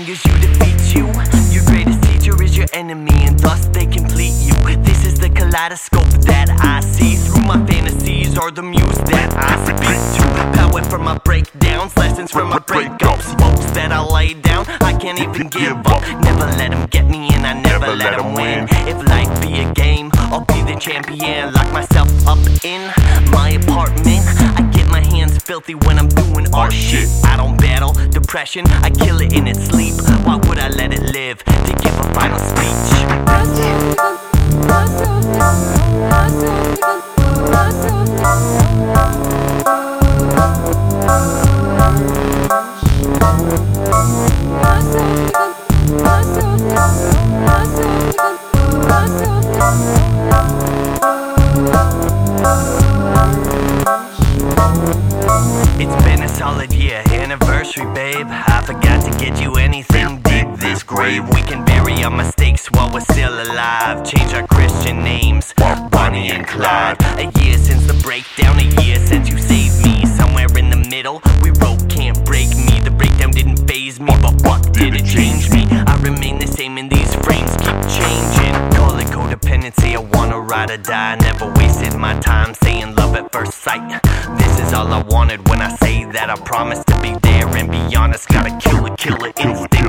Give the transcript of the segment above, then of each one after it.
Angers you defeat you. Your greatest teacher is your enemy, and thus they complete you. This is the kaleidoscope that I see through my fantasies, are the muse that I speak to. Power from my breakdowns, lessons from my breakups, hopes that I lay down. I can't even give up. Never let them get me, and I never, never let them win. If life filthy when I'm doing art oh, shit. I don't battle depression, I kill it in its sleep. Why would I let it live to give a final speech? Grave. We can bury our mistakes while we're still alive. Change our Christian names, Bonnie and Clyde. A year since the breakdown, a year since you saved me. Somewhere in the middle, we wrote Can't Break Me. The breakdown didn't faze me, but what did it change me? I remain the same, and these frames keep changing. Call it codependency, I wanna ride or die. Never wasted my time saying love at first sight. This is all I wanted when I say that I promise to be there and be honest. Gotta kill a killer instinct.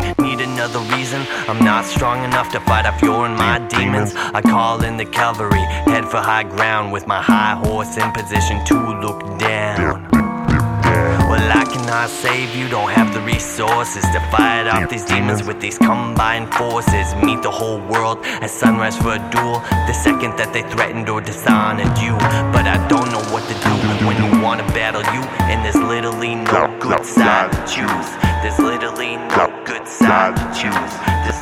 Reason? I'm not strong enough to fight off your and my demons. I call in the cavalry, head for high ground with my high horse in position to look down. Well, I cannot save you, don't have the resources to fight off these demons with these combined forces. Meet the whole world at sunrise for a duel. The second that they threatened or dishonored you. But I don't know what to do when you wanna battle you. And there's literally no good side to choose. There's good side to choose. There's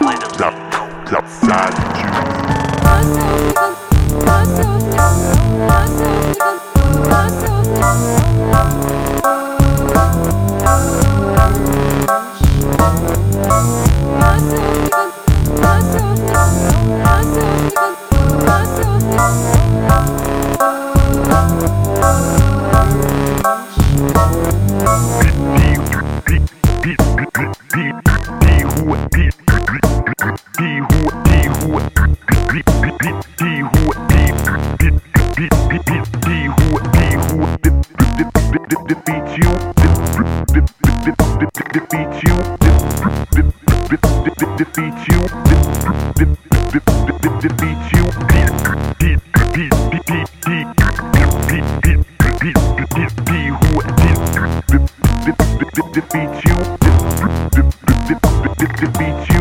defeat you, defeat you, defeat you, defeat you.